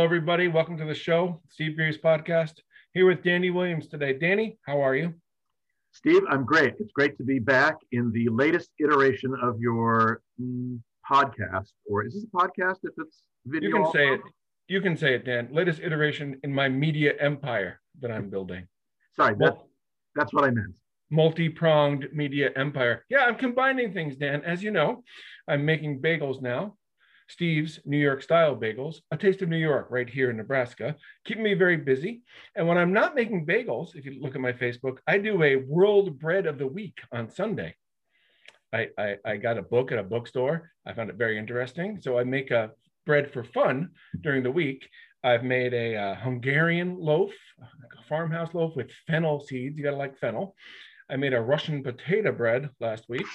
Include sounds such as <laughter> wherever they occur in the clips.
Hello, everybody. Welcome to the show, Steve Grives podcast. Here with Danny Williams today. Danny, how are you? Steve, I'm great. It's great to be back in the latest iteration of your mm, podcast. Or is this a podcast if it's video? You can also? say it. You can say it, Dan. Latest iteration in my media empire that I'm building. Sorry, that, that's what I meant. Multi-pronged media empire. Yeah, I'm combining things, Dan. As you know, I'm making bagels now. Steve's New York style bagels, a taste of New York right here in Nebraska, keeping me very busy. And when I'm not making bagels, if you look at my Facebook, I do a World Bread of the Week on Sunday. I, I, I got a book at a bookstore. I found it very interesting. So I make a bread for fun during the week. I've made a, uh Hungarian loaf, a farmhouse loaf with fennel seeds. You got to like fennel. I made a Russian potato bread last week.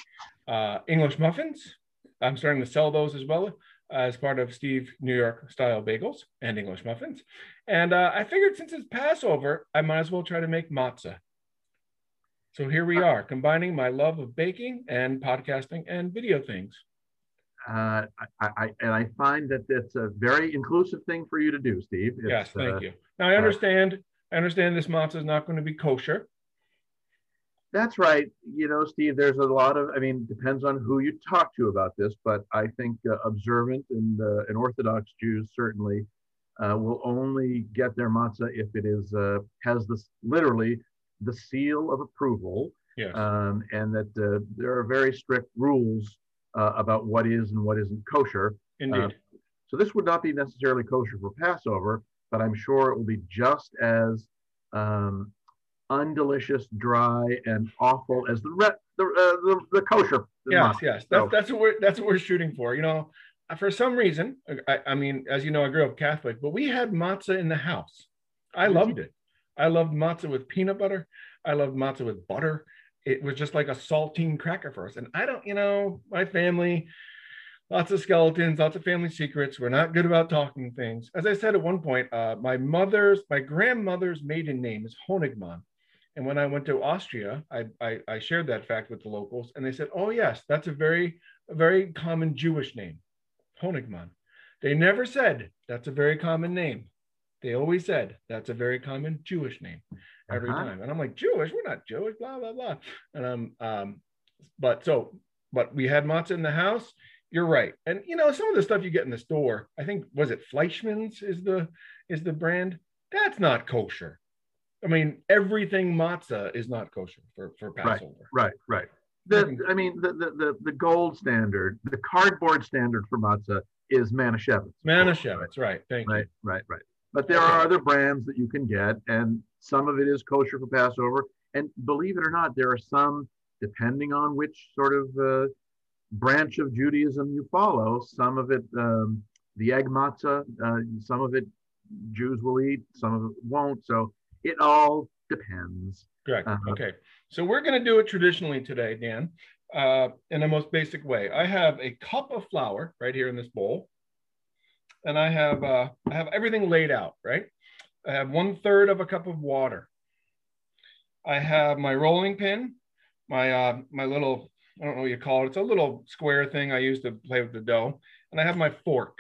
Uh, English muffins. I'm starting to sell those as well as part of Steve New York style bagels and English muffins. And uh, I figured since it's Passover, I might as well try to make matzah. So here we are, combining my love of baking and podcasting and video things. Uh, I, I, and I find that it's a very inclusive thing for you to do, Steve. It's, yes, thank uh, you. Now I understand. I understand this matzah is not going to be kosher. That's right. You know, Steve, there's a lot of, I mean, depends on who you talk to about this, but I think uh, observant and, uh, and Orthodox Jews certainly uh, will only get their matzah if it is, uh, has this literally the seal of approval. Yes. Um, and that uh, there are very strict rules uh, about what is and what isn't kosher. Indeed. So this would not be necessarily kosher for Passover, but I'm sure it will be just as um, undelicious, dry, and awful as the re- the, uh, the, the kosher. yes, yes. So- That's that's what we're that's what we're shooting for. You know, for some reason, I, I mean, as you know, I grew up Catholic, but we had matzah in the house. I loved it. I loved matzah with peanut butter. I loved matzah with butter. It was just like a saltine cracker for us. And I don't, you know, my family, lots of skeletons, lots of family secrets. We're not good about talking things. As I said at one point, uh, my mother's, my grandmother's maiden name is Honigmann. And when I went to Austria, I, I, I shared that fact with the locals, and they said, "Oh yes, that's a very, a very common Jewish name, Honigmann." They never said that's a very common name. They always said that's a very common Jewish name every Uh-huh. time. And I'm like, Jewish? We're not Jewish, blah blah blah. And um, um, but so, but we had matzah in the house. You're right. And you know, some of the stuff you get in the store, I think was it Fleischmann's is the is the brand. That's not kosher. I mean, everything matzah is not kosher for, for Passover. Right, right. The, Mhm. I mean, the, the, the, the gold standard, the cardboard standard for matzah is Manischewitz. Manischewitz, right. Thank Right, you. right, right. Right. But there Okay. are other brands that you can get, and some of it is kosher for Passover. And believe it or not, there are some, depending on which sort of uh, branch of Judaism you follow, some of it, um, the egg matzah, uh, some of it Jews will eat, some of it won't. So it all depends. Correct. Uh-huh. Okay. So we're going to do it traditionally today, Dan, uh, in the most basic way. I have a cup of flour right here in this bowl, and I have uh, I have everything laid out. Right. I have one third of a cup of water. I have my rolling pin, my uh, my little I don't know what you call it. It's a little square thing I use to play with the dough, and I have my fork.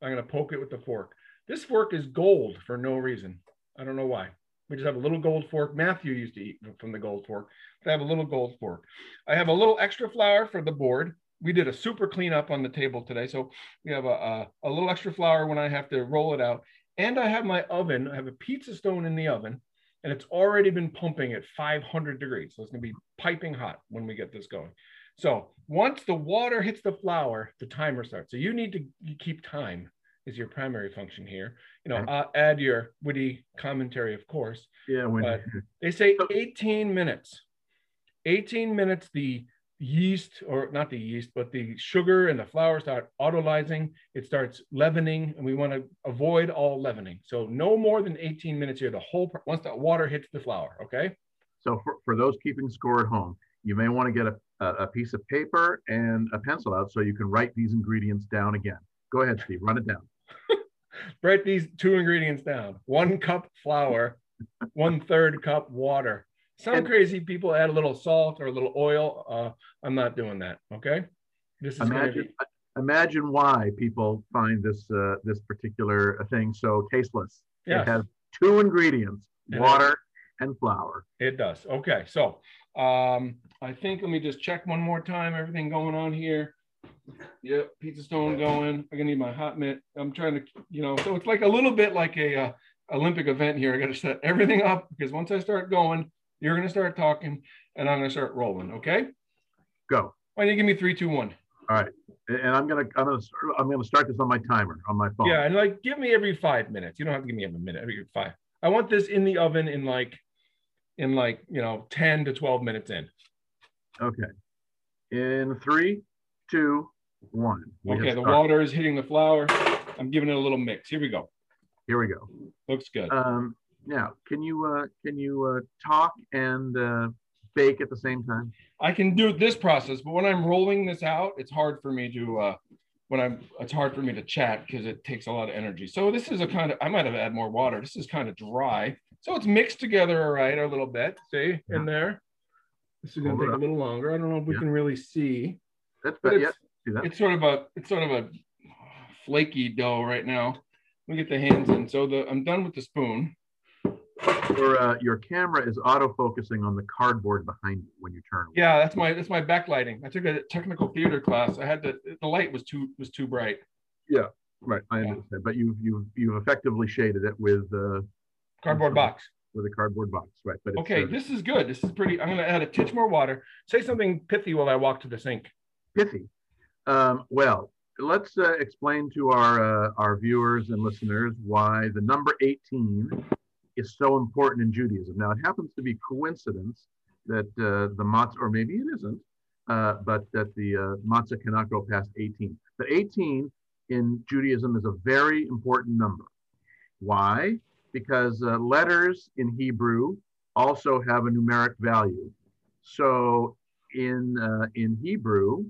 I'm going to poke it with the fork. This fork is gold for no reason. I don't know why. We just have a little gold fork. Matthew used to eat from the gold fork. I have a little gold fork. I have a little extra flour for the board. We did a super cleanup on the table today. So we have a, a, a little extra flour when I have to roll it out. And I have my oven. I have a pizza stone in the oven and it's already been pumping at 500 degrees. So it's going to be piping hot when we get this going. So once the water hits the flour, the timer starts. So you need to keep time is your primary function here. You know, Okay. uh, add your witty commentary, of course. Yeah, when But- They say 18 minutes. 18 minutes, the yeast, or not the yeast, but the sugar and the flour start autolyzing. It starts leavening, and we want to avoid all leavening. So no more than 18 minutes here. The whole once the water hits the flour. Okay. So for, for those keeping score at home, you may want to get a, a piece of paper and a pencil out so you can write these ingredients down again. Go ahead, Steve, run it down. <laughs> Write these two ingredients down: one cup flour, one third cup water. Some crazy people add a little salt or a little oil. Uh, I'm not doing that. Okay. This is Imagine, be- imagine why people find this uh, this particular thing so tasteless. Yes. It has two ingredients: water and flour. It does. Okay, so um, I think let me just check one more time. Everything going on here. Yep, pizza stone going. I'm gonna need my hot mitt. I'm trying to, you know, so it's like a little bit like a uh, Olympic event here. I got to set everything up because once I start going, you're gonna start talking, and I'm gonna start rolling. Okay. Go. Why don't you give me three, two, one? All right, And I'm gonna I'm gonna start- I'm gonna start this on my timer on my phone. Yeah, and like give me every five minutes. You don't have to give me every minute, every five. I want this in the oven in like in like you know 10 to 12 minutes in. Okay. In three, two, one. We Okay, the water is hitting the flour. I'm giving it a little mix. Here we go. Here we go. Looks good. Um, now, can you uh, can you uh, talk and uh, bake at the same time? I can do this process, but when I'm rolling this out, it's hard for me to uh when I'm it's hard for me to chat because it takes a lot of energy. So this is a kind of I might have add more water. This is kind of dry. So it's mixed together all right a little bit. See in there. This is gonna Hold take a little longer. I don't know if we Yeah. can really see. That's better. Yeah, see that? it's sort of a it's sort of a flaky dough right now. Let me get the hands in. So the I'm done with the spoon. Your uh, your camera is auto focusing on the cardboard behind you when you turn. Yeah, that's my that's my backlighting. I took a technical theater class. I had to the light was too was too bright. Yeah, right, I Yeah. understand. But you've you've you've effectively shaded it with uh, Cardboard box. with a cardboard box, right? But it's, Okay, uh, this is good. This is pretty. I'm gonna add a titch more water. Say something pithy while I walk to the sink. pithy. Um, well, let's uh, explain to our uh, our viewers and listeners why the number 18 is so important in Judaism. Now, it happens to be coincidence that uh, the matzah, or maybe it isn't, uh, but that the uh, matzah cannot go past 18. But 18 in Judaism is a very important number. Why? Because uh, letters in Hebrew also have a numeric value. So in uh, in Hebrew,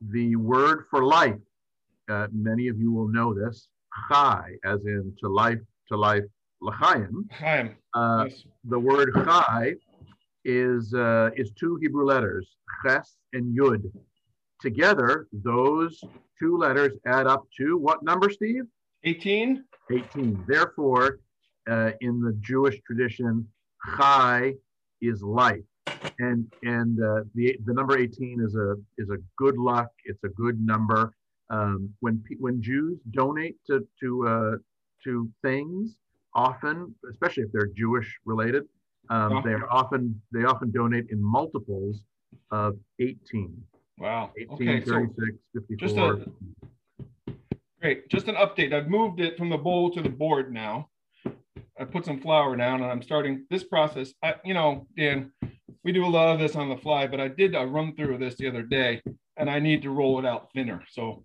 the word for life, uh, many of you will know this, chai, as in to life, to life, l'chaim. Chaim. Uh, yes. the word chai is uh, is two Hebrew letters, ches and yud. Together, those two letters add up to what number, Steve? 18. 18. Therefore, uh, in the Jewish tradition, chai is life, and and uh, the the number 18 is a is a good luck. It's a good number. Um, when when Jews donate to to uh, to things, often, especially if they're Jewish related, um, Yeah. they're often they often donate in multiples of 18. Wow. 18, Okay. So 36, just a- great. Just an update. I've moved it from the bowl to the board now. I put some flour down, and I'm starting this process. I, you know, Dan, we do a lot of this on the fly, but I did a run through of this the other day, and I need to roll it out thinner. So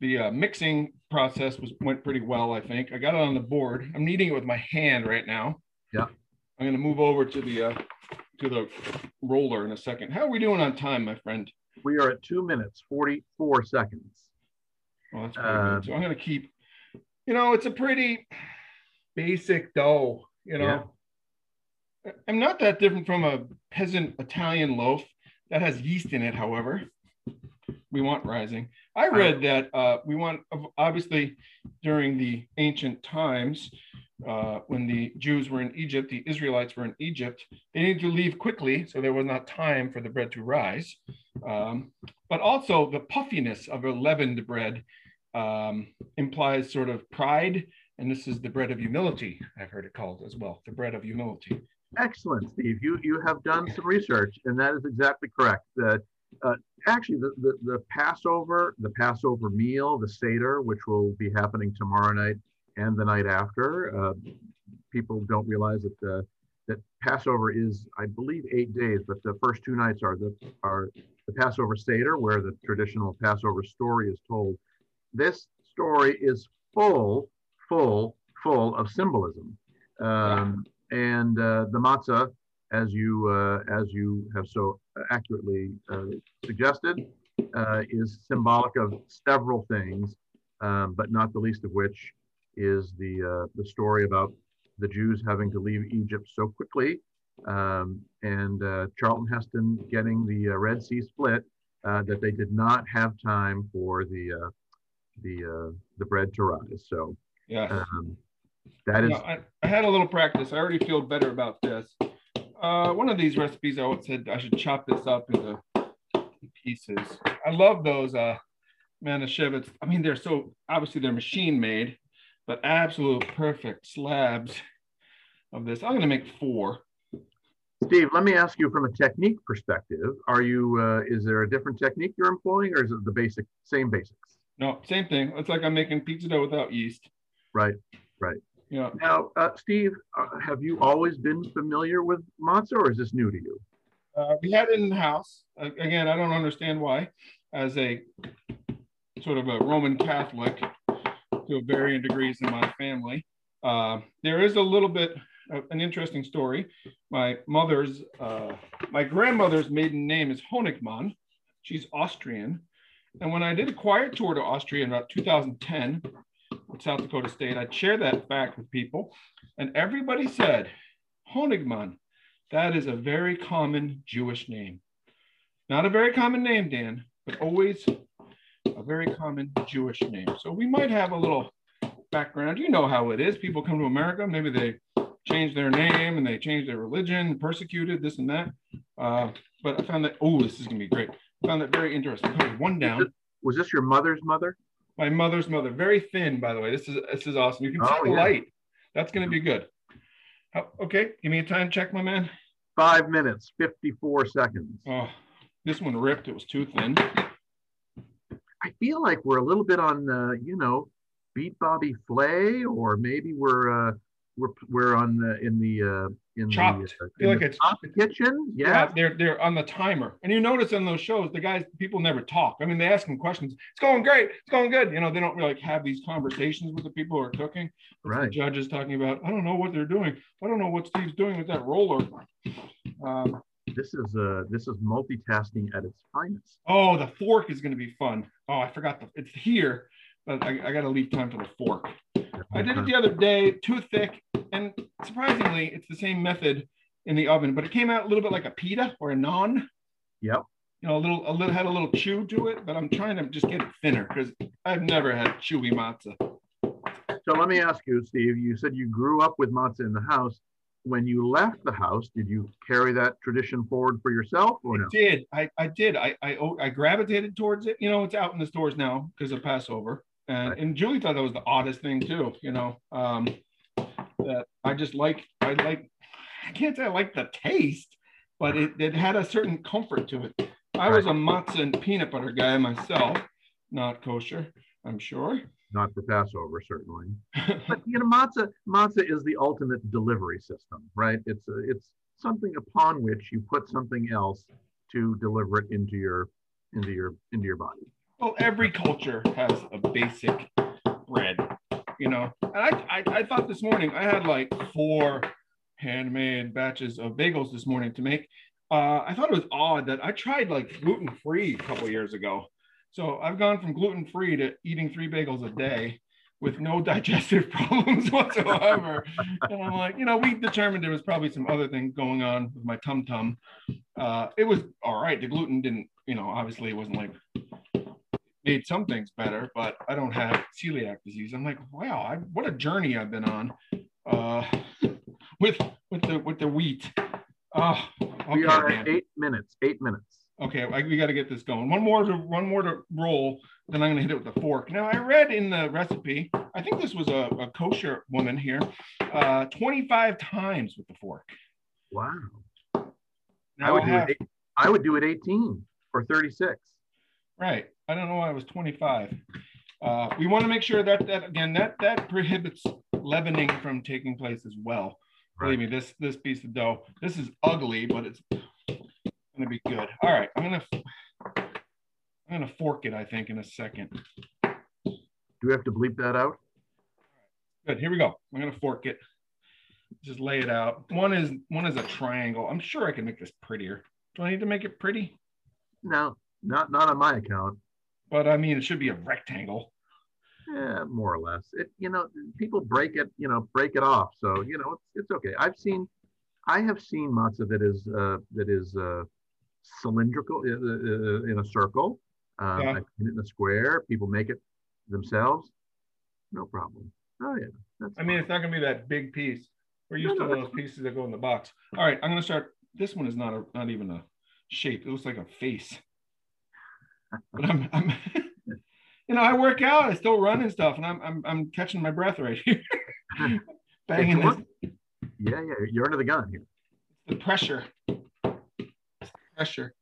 the uh, mixing process was went pretty well, I think. I got it on the board. I'm kneading it with my hand right now. Yeah. I'm gonna move over to the uh, to the roller in a second. How are we doing on time, my friend? we are at two minutes 44 seconds. Well, that's pretty Uh, good. So I'm gonna keep. You know, it's a pretty basic dough. You know, I'm not that different from a peasant Italian loaf that has yeast in it. However, we want rising. I read that uh, we want obviously during the ancient times uh, when the Jews were in Egypt, the Israelites were in Egypt. They needed to leave quickly, so there was not time for the bread to rise. Um, but also the puffiness of a leavened bread um, implies sort of pride, and this is the bread of humility. I've heard it called as well, the bread of humility. Excellent, Steve. You you have done some research, and that is exactly correct. That uh, actually the, the the Passover, the Passover meal, the Seder, which will be happening tomorrow night and the night after. Uh, people don't realize that uh, that Passover is, I believe, eight days, but the first two nights are the are the Passover Seder, where the traditional Passover story is told. This story is full, full, full of symbolism. Um, and uh, the matzah, as you uh, as you have so accurately uh, suggested, uh, is symbolic of several things, um, but not the least of which is the uh, the story about the Jews having to leave Egypt so quickly, um, and uh, Charlton Heston getting the uh, Red Sea split. uh, that they did not have time for the uh, the uh, the bread to rise. So Yeah. um, that is No, I, I had a little practice. I already feel better about this. Uh, one of these recipes, I said I should chop this up into pieces. I love those uh, Manischewitz. I mean, they're so obviously they're machine made, but absolute perfect slabs of this. I'm gonna make four. Steve. Let me ask you from a technique perspective. Are you uh, is there a different technique you're employing, or is it the basic same basics? No, same thing. It's like I'm making pizza dough without yeast. Right. Right. Yeah. Now, uh, Steve, uh, have you always been familiar with matzah, or is this new to you? Uh, we had it in the house. Uh, again, I don't understand why. As a sort of a Roman Catholic to varying degrees in my family, uh, there is a little bit of an interesting story. My mother's, uh, my grandmother's maiden name is Honigmann. She's Austrian. And when I did a quiet tour to Austria in about 2010 South Dakota State, I'd share that fact with people. And everybody said, Honigmann, that is a very common Jewish name. Not a very common name, Dan, but always a very common Jewish name. So we might have a little background. You know how it is. People come to America, maybe they change their name and they change their religion, persecuted, this and that. Uh, but I found that, oh, this is going to be great. I found that very interesting. One down. Was this your mother's mother? My mother's mother, very thin, by the way. This is this is awesome. You can see Oh, the yeah. light. That's going to be good. Okay, give me a time check, my man. Five minutes, 54 seconds. Oh, this one ripped. It was too thin. I feel like we're a little bit on, uh, you know, Beat Bobby Flay, or maybe we're uh, we're we're on the in the uh, in Chopped. the, uh, feel in like the it's- top kitchen. Yeah, they're they're on the timer, and you notice in those shows, the guys, people never talk. I mean, they ask them questions. It's going great. It's going good. You know, they don't really like have these conversations with the people who are cooking. It's The right. judges talking about, I don't know what they're doing. I don't know what Steve's doing with that roller. Um, This is uh this is multitasking at its finest. oh, the fork is going to be fun. Oh, I forgot the. It's here, but I, I got to leave time for the fork. I did it the other day, too thick, and surprisingly, it's the same method in the oven, but it came out a little bit like a pita or a naan. Yep. You know, a little, a little had a little chew to it, but I'm trying to just get it thinner because I've never had chewy matzah. So let me ask you, Steve. You said you grew up with matzah in the house. When you left the house, did you carry that tradition forward for yourself, or no? I did. I, I did. I, I I gravitated towards it. You know, it's out in the stores now because of Passover. And Right. and Julie thought that was the oddest thing too, you know. Um that I just like I like I can't say I like the taste, but it, it had a certain comfort to it. I was a matzah and peanut butter guy myself, not kosher, I'm sure. Not for Passover, certainly. <laughs> But you know, matzah matzah is the ultimate delivery system, right? It's a, it's something upon which you put something else to deliver it into your into your into your body. Well, every culture has a basic bread, you know. And I, I, I thought this morning I had like four handmade batches of bagels this morning to make. Uh, I thought it was odd that I tried like gluten free a couple years ago. So I've gone from gluten free to eating three bagels a day with no <laughs> digestive problems whatsoever. and I'm like, you know, we determined there was probably some other thing going on with my tum tum. Uh, it was all right. The gluten didn't, you know, obviously it wasn't like made some things better, but I don't have celiac disease. I'm like, wow, I, what a journey I've been on uh, with with the with the wheat. Oh, okay, we are man. eight minutes. Eight minutes. okay, I, we got to get this going. One more to one more to roll, then I'm gonna hit it with the fork. Now I read in the recipe, I think this was a, a kosher woman here, uh, 25 times with the fork. Wow. I would I do it. I would do it 18 or 36. Right. I don't know why it was 25. Uh, we want to make sure that that again that that prohibits leavening from taking place as well. Believe me, this this piece of dough, this is ugly, but it's gonna be good. All right, I'm gonna I'm gonna fork it. I think in a second. Do we have to bleep that out? Good. Here we go. I'm gonna fork it. Just lay it out. One is one is a triangle. I'm sure I can make this prettier. Do I need to make it pretty? No, not not on my account. But I mean, it should be a rectangle. Yeah, more or less. It you know people break it you know break it off. So you know it's, it's okay. I've seen, I have seen matzah that is uh, that is uh, cylindrical uh, uh, in a circle. Um, Yeah. I paint it in a square. People make it themselves. No problem. Oh yeah, that's. I mean, fine. it's not gonna be that big piece. We're used No, to no, those pieces that go in the box. All right, I'm gonna start. This one is not a not even a shape. It looks like a face. But I'm, I'm <laughs> you know, I work out, I still run and stuff, and I'm I'm I'm catching my breath right here. <laughs> Banging this, yeah, yeah, you're under the gun here. the pressure. Pressure.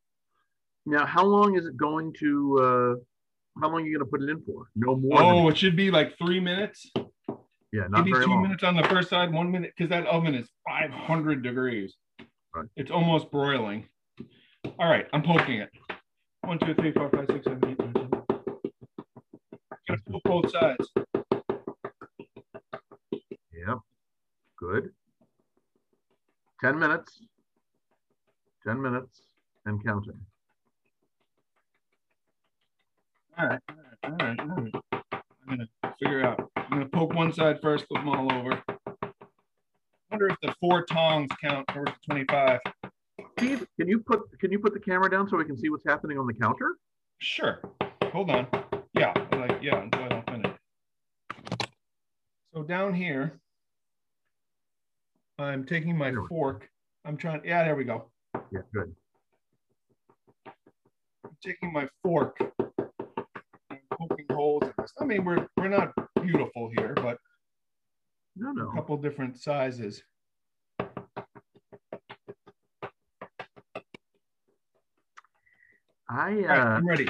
Now, how long is it going to? uh How long are you going to put it in for? No more. Oh, it should be like three minutes. yeah, not Maybe very two long. minutes on the first side, one minute, because that oven is 500 degrees. Right. It's almost broiling. All right, I'm poking it. One, two, three, four, five, six, seven, eight, nine, ten. Gotta poke both sides. Yeah, good. Ten minutes. Ten minutes and counting. All right, all right, all right, all right. I'm gonna figure out. I'm gonna poke one side first, flip them all over. Wonder if the four tongs count towards the 25. Steve, can you put can you put the camera down so we can see what's happening on the counter? Sure. Hold on. Yeah, like yeah, until I don't finish. So down here, I'm taking my fork. I'm trying. Yeah, there we go. Yeah, good. I'm taking my fork. and poking holes in this. I mean, we're we're not beautiful here, but No, no. a couple different sizes. I All right, uh, I'm ready.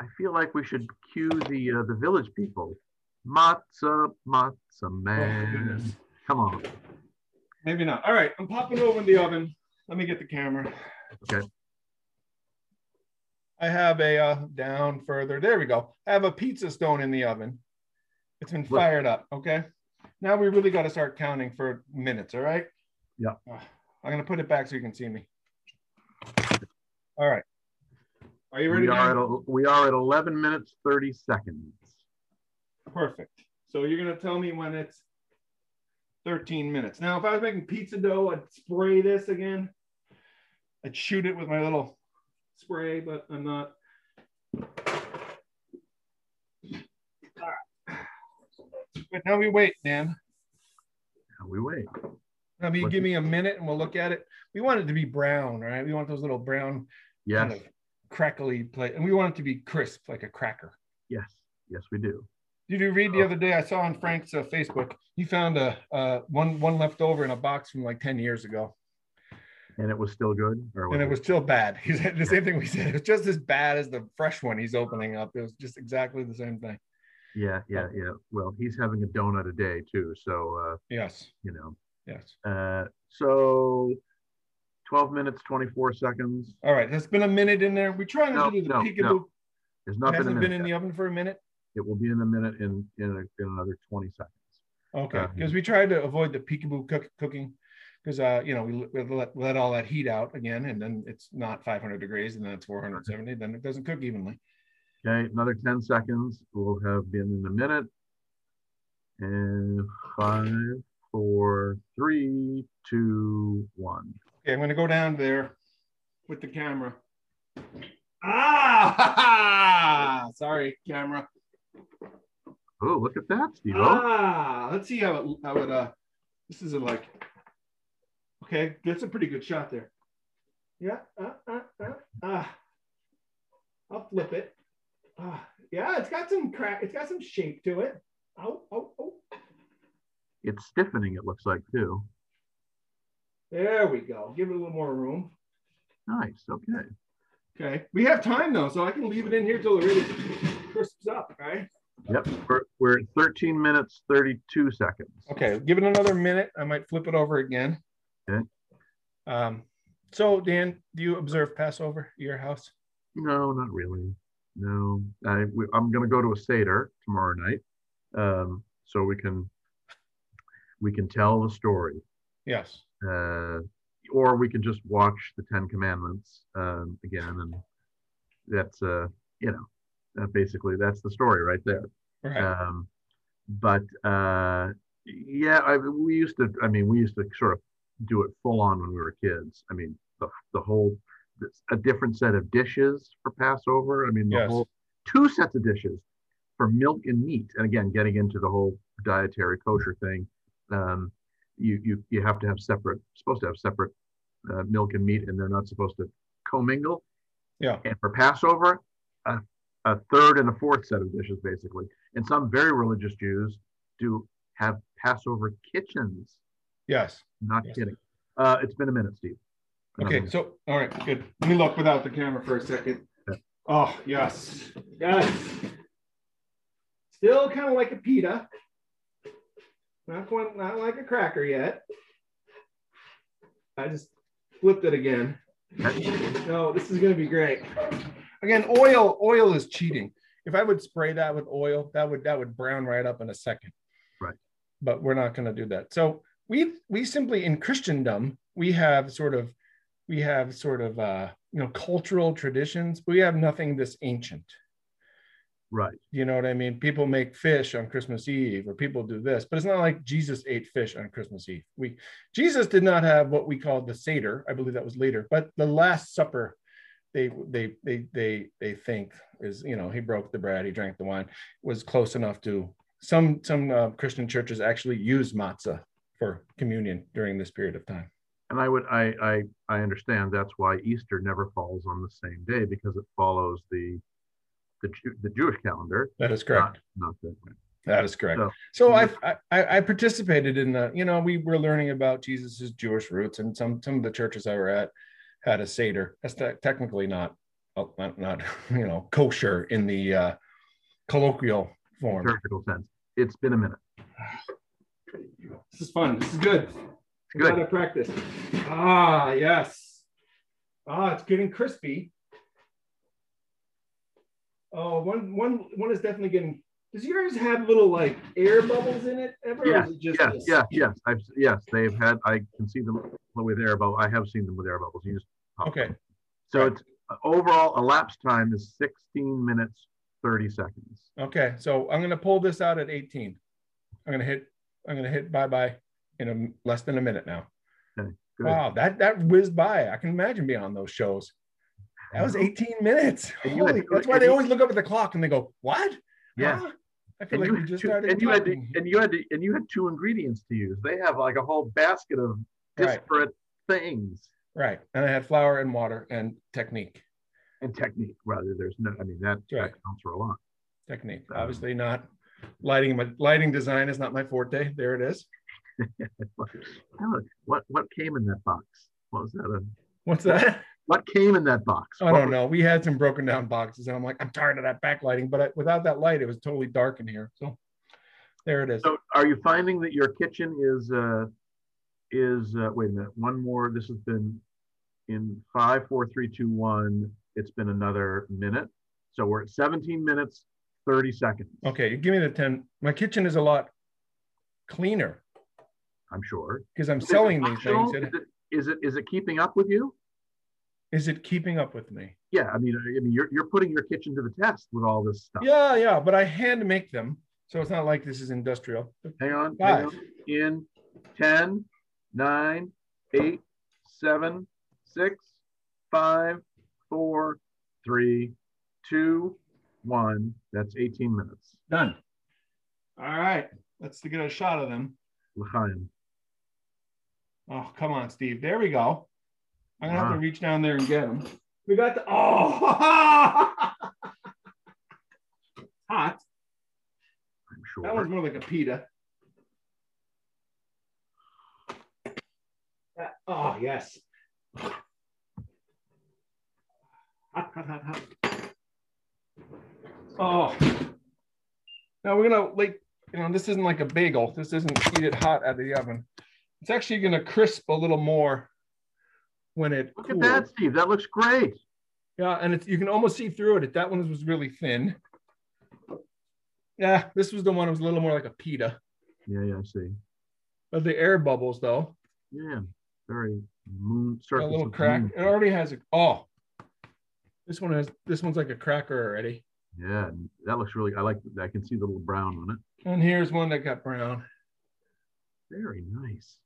I feel like we should cue the uh, the village people. Matzah, matzah Oh, man. goodness. Come on. Maybe not. All right, I'm popping over in the oven. Let me get the camera. Okay. I have a uh, down further. There we go. I have a pizza stone in the oven. It's been Look. fired up. Okay. Now we really got to start counting for minutes. All right. Yeah. Uh, I'm gonna put it back so you can see me. All right. Are you ready? We are, at, we are at 11 minutes 30 seconds. Perfect. So you're gonna tell me when it's 13 minutes. Now, if I was making pizza dough, I'd spray this again. I'd shoot it with my little spray, but I'm not. But now we wait, Dan. Now we wait. Now you give me a minute and we'll look at it. We want it to be brown, right? We want those little brown, Yes, kind of crackly plate, and we want it to be crisp, like a cracker. yes, yes, we do. Did you read the other day? I saw on Frank's uh, Facebook. He found a uh, one one left over in a box from like ten years ago, And it was still good. Or and it was still bad. <laughs> He said the same thing we said. It was just as bad as the fresh one he's opening up. It was just exactly the same thing. Yeah, yeah, yeah. Well, he's having a donut a day too. So, uh, Yes, you know, yes. uh, so 12 minutes, 24 seconds. All right, there's been a minute in there. We try not No, to do the no, peekaboo. no. There's It not been hasn't minute. been in yet. the oven for a minute. It will be in a minute in in, a, in another 20 seconds. Okay, Uh, because we tried to avoid the peekaboo cook, cooking because uh, you know we, we let, let all that heat out again, and then it's not 500 degrees, and then it's 470. Then it doesn't cook evenly. Okay, another 10 seconds. We'll have been in a minute. And five, four, three, two, one. Okay, I'm gonna go down there with the camera. Ah, <laughs> sorry, camera. Oh, look at that, Steve. Ah, let's see how it how it uh. This is a like. Okay, that's a pretty good shot there. Yeah. Uh, uh, uh, ah. I'll flip it. Ah, yeah, it's got some crack. It's got some shape to it. Oh, oh, oh. It's stiffening, it looks like, too. There we go. Give it a little more room. Nice. Okay. Okay. We have time though, so I can leave it in here till it really crisps up, right? Yep. We're, we're at 13 minutes, 32 seconds. Okay, give it another minute. I might flip it over again. Okay. Um, so Dan, do you observe Passover at your house? No, not really. No. I, we, I'm going to go to a Seder tomorrow night. Um, so we can, we can tell the story. Yes. Uh, or we can just watch the Ten Commandments um, again, and that's uh, you know, uh, basically that's the story right there. Right. Um, but uh, yeah, I, we used to. I mean, we used to sort of do it full on when we were kids. I mean, the the whole a different set of dishes for Passover. I mean, the Yes. whole two sets of dishes for milk and meat. And again, getting into the whole dietary kosher thing, um, you you you have to have separate, supposed to have separate uh, milk and meat, and they're not supposed to commingle. Yeah. And for Passover, a, a third and a fourth set of dishes, basically. And some very religious Jews do have Passover kitchens. Yes. Not Yes. kidding. Uh, it's been a minute, Steve. Okay, so all right, good. Let me look without the camera for a second. Yeah. Oh yes, yes. Still kind of like a pita. Not quite, not like a cracker yet. I just flipped it again. No, this is gonna be great. Again, oil, oil is cheating. If I would spray that with oil, that would that would brown right up in a second. Right. But we're not gonna do that. So we we simply in Christendom, we have sort of we have sort of uh, you know cultural traditions but we have nothing this ancient right. you know what i mean? People make fish on christmas eve or people do this but it's not like jesus ate fish on christmas eve. We jesus did not have what we call the seder. I believe that was later but the last supper they they they they they think is you know he broke the bread he drank the wine was close enough to some some uh, christian churches actually use matzah for communion during this period of time. And I would, I, I, I understand that's why Easter never falls on the same day because it follows the, the, the Jewish calendar, that is correct not, not the. That is correct. So- So, I, I I participated in the you know we were learning about Jesus's Jewish roots and some some of the churches I were at had a seder. That's te- technically not oh, not, not <laughs> you know kosher in the uh, colloquial form. liturgical sense. It's been a minute. This is fun. This is good. It's good. Gotta practice. Ah yes. Ah, it's getting crispy. Oh, one one one is definitely getting. Does yours have little like air bubbles in it ever? or Yes, is it just Yes, this? yes, yes. I've yes, they've had. I can see them with air bubble. I have seen them with air bubbles. You just pop Okay. them. So Right. it's uh, overall elapsed time is 16 minutes 30 seconds. Okay, so I'm gonna pull this out at 18. I'm gonna hit. I'm gonna hit bye bye in a less than a minute now. Good. Wow, that that whizzed by. I can imagine being on those shows. That was 18 minutes. Holy, that's why they always look up at the clock and they go, "What?" Yeah. Huh? I feel And like you, just two, started and you had to, and you had to, and you had two ingredients to use. They have like a whole basket of Right. disparate things Right, and I had flour and water and technique. and technique. Rather, there's no. I mean that, Right. that counts for a lot. Technique. Um, Obviously not. Lighting. My lighting design is not my forte. There it is. <laughs> What what came in that box? What was that? A, What's that? What came in that box? I don't know. We had some broken down boxes, and I'm like, I'm tired of that backlighting. But I, without that light, it was totally dark in here. So there it is. So, are you finding that your kitchen is uh, is uh, wait a minute? One more. This has been in five, four, three, two, one. It's been another minute. So we're at 17 minutes, 30 seconds. Okay, you give me the 10. My kitchen is a lot cleaner I'm sure. because I'm Is selling these things. Is it, is it is it keeping up with you? Is it keeping up with me? Yeah, I mean, I mean, you're you're putting your kitchen to the test with all this stuff. Yeah, yeah, but I hand make them. So it's not like this is industrial. Hang on. hang on. In 10, 9, 8, 7, 6, 5, 4, 3, 2, 1. That's 18 minutes. Done. All right, let's get a shot of them. L'chaim. Oh, come on, Steve. There we go. I'm gonna have to reach down there and get them. We got the oh <laughs> hot. I'm sure. That one's more like a pita. That- oh yes. Hot, hot, hot, hot. Oh. Now we're gonna like, you know, this isn't like a bagel. This isn't eat it hot out of the oven. It's actually gonna crisp a little more when it Look at that, Steve. That looks great. Yeah, and it's you can almost see through it. That one was really thin. Yeah, this was the one that was a little more like a pita. Yeah, yeah, I see. But the air bubbles though, Yeah, very moon a little crack. moon. It already has a oh. This one has this one's like a cracker already. Yeah, that looks really. I like. I can see the little brown on it. And here's one that got brown. Very nice.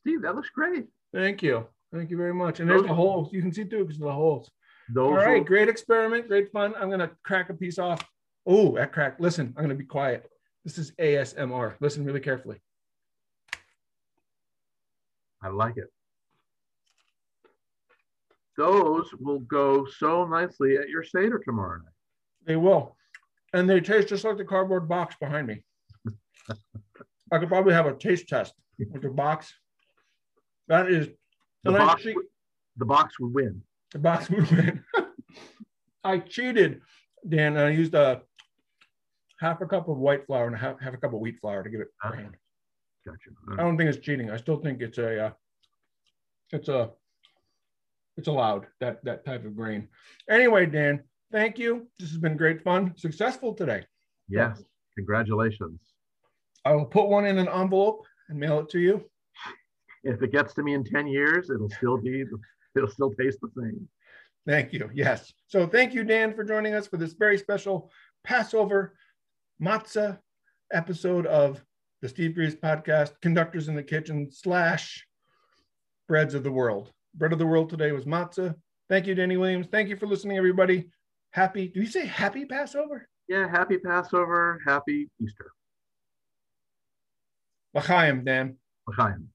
Steve, that looks great. Thank you. Thank you very much. And there's the holes. You can see through because of the holes. Those All right, great experiment, great fun. I'm gonna crack a piece off. Oh, that crack. Listen, I'm gonna be quiet. This is ASMR. Listen really carefully. I like it. Those will go so nicely at your Seder tomorrow night. They will. And they taste just like the cardboard box behind me. <laughs> I could probably have a taste test with the box. That is The box, would- the box would win. the box movement. <laughs> I cheated, Dan. I used a half a cup of white flour and a half, half a cup of wheat flour to give it brown. Gotcha. I don't think it's cheating. I still think it's a uh, it's a it's allowed that that type of grain. Anyway, Dan, thank you. This has been great fun. Successful today. Yes. Congratulations. I will put one in an envelope and mail it to you. If it gets to me in 10 years, it'll still be, it'll still taste the same. Thank you. Yes. So thank you, Dan, for joining us for this very special Passover matzah episode of the Steve Grives podcast, Conductors in the Kitchen slash Breads of the World. Bread of the World today was matzah. Thank you, Danny Williams. Thank you for listening, everybody. Happy, do you say happy Passover? Yeah. Happy Passover. Happy Easter. L'chaim, Dan. L'chaim.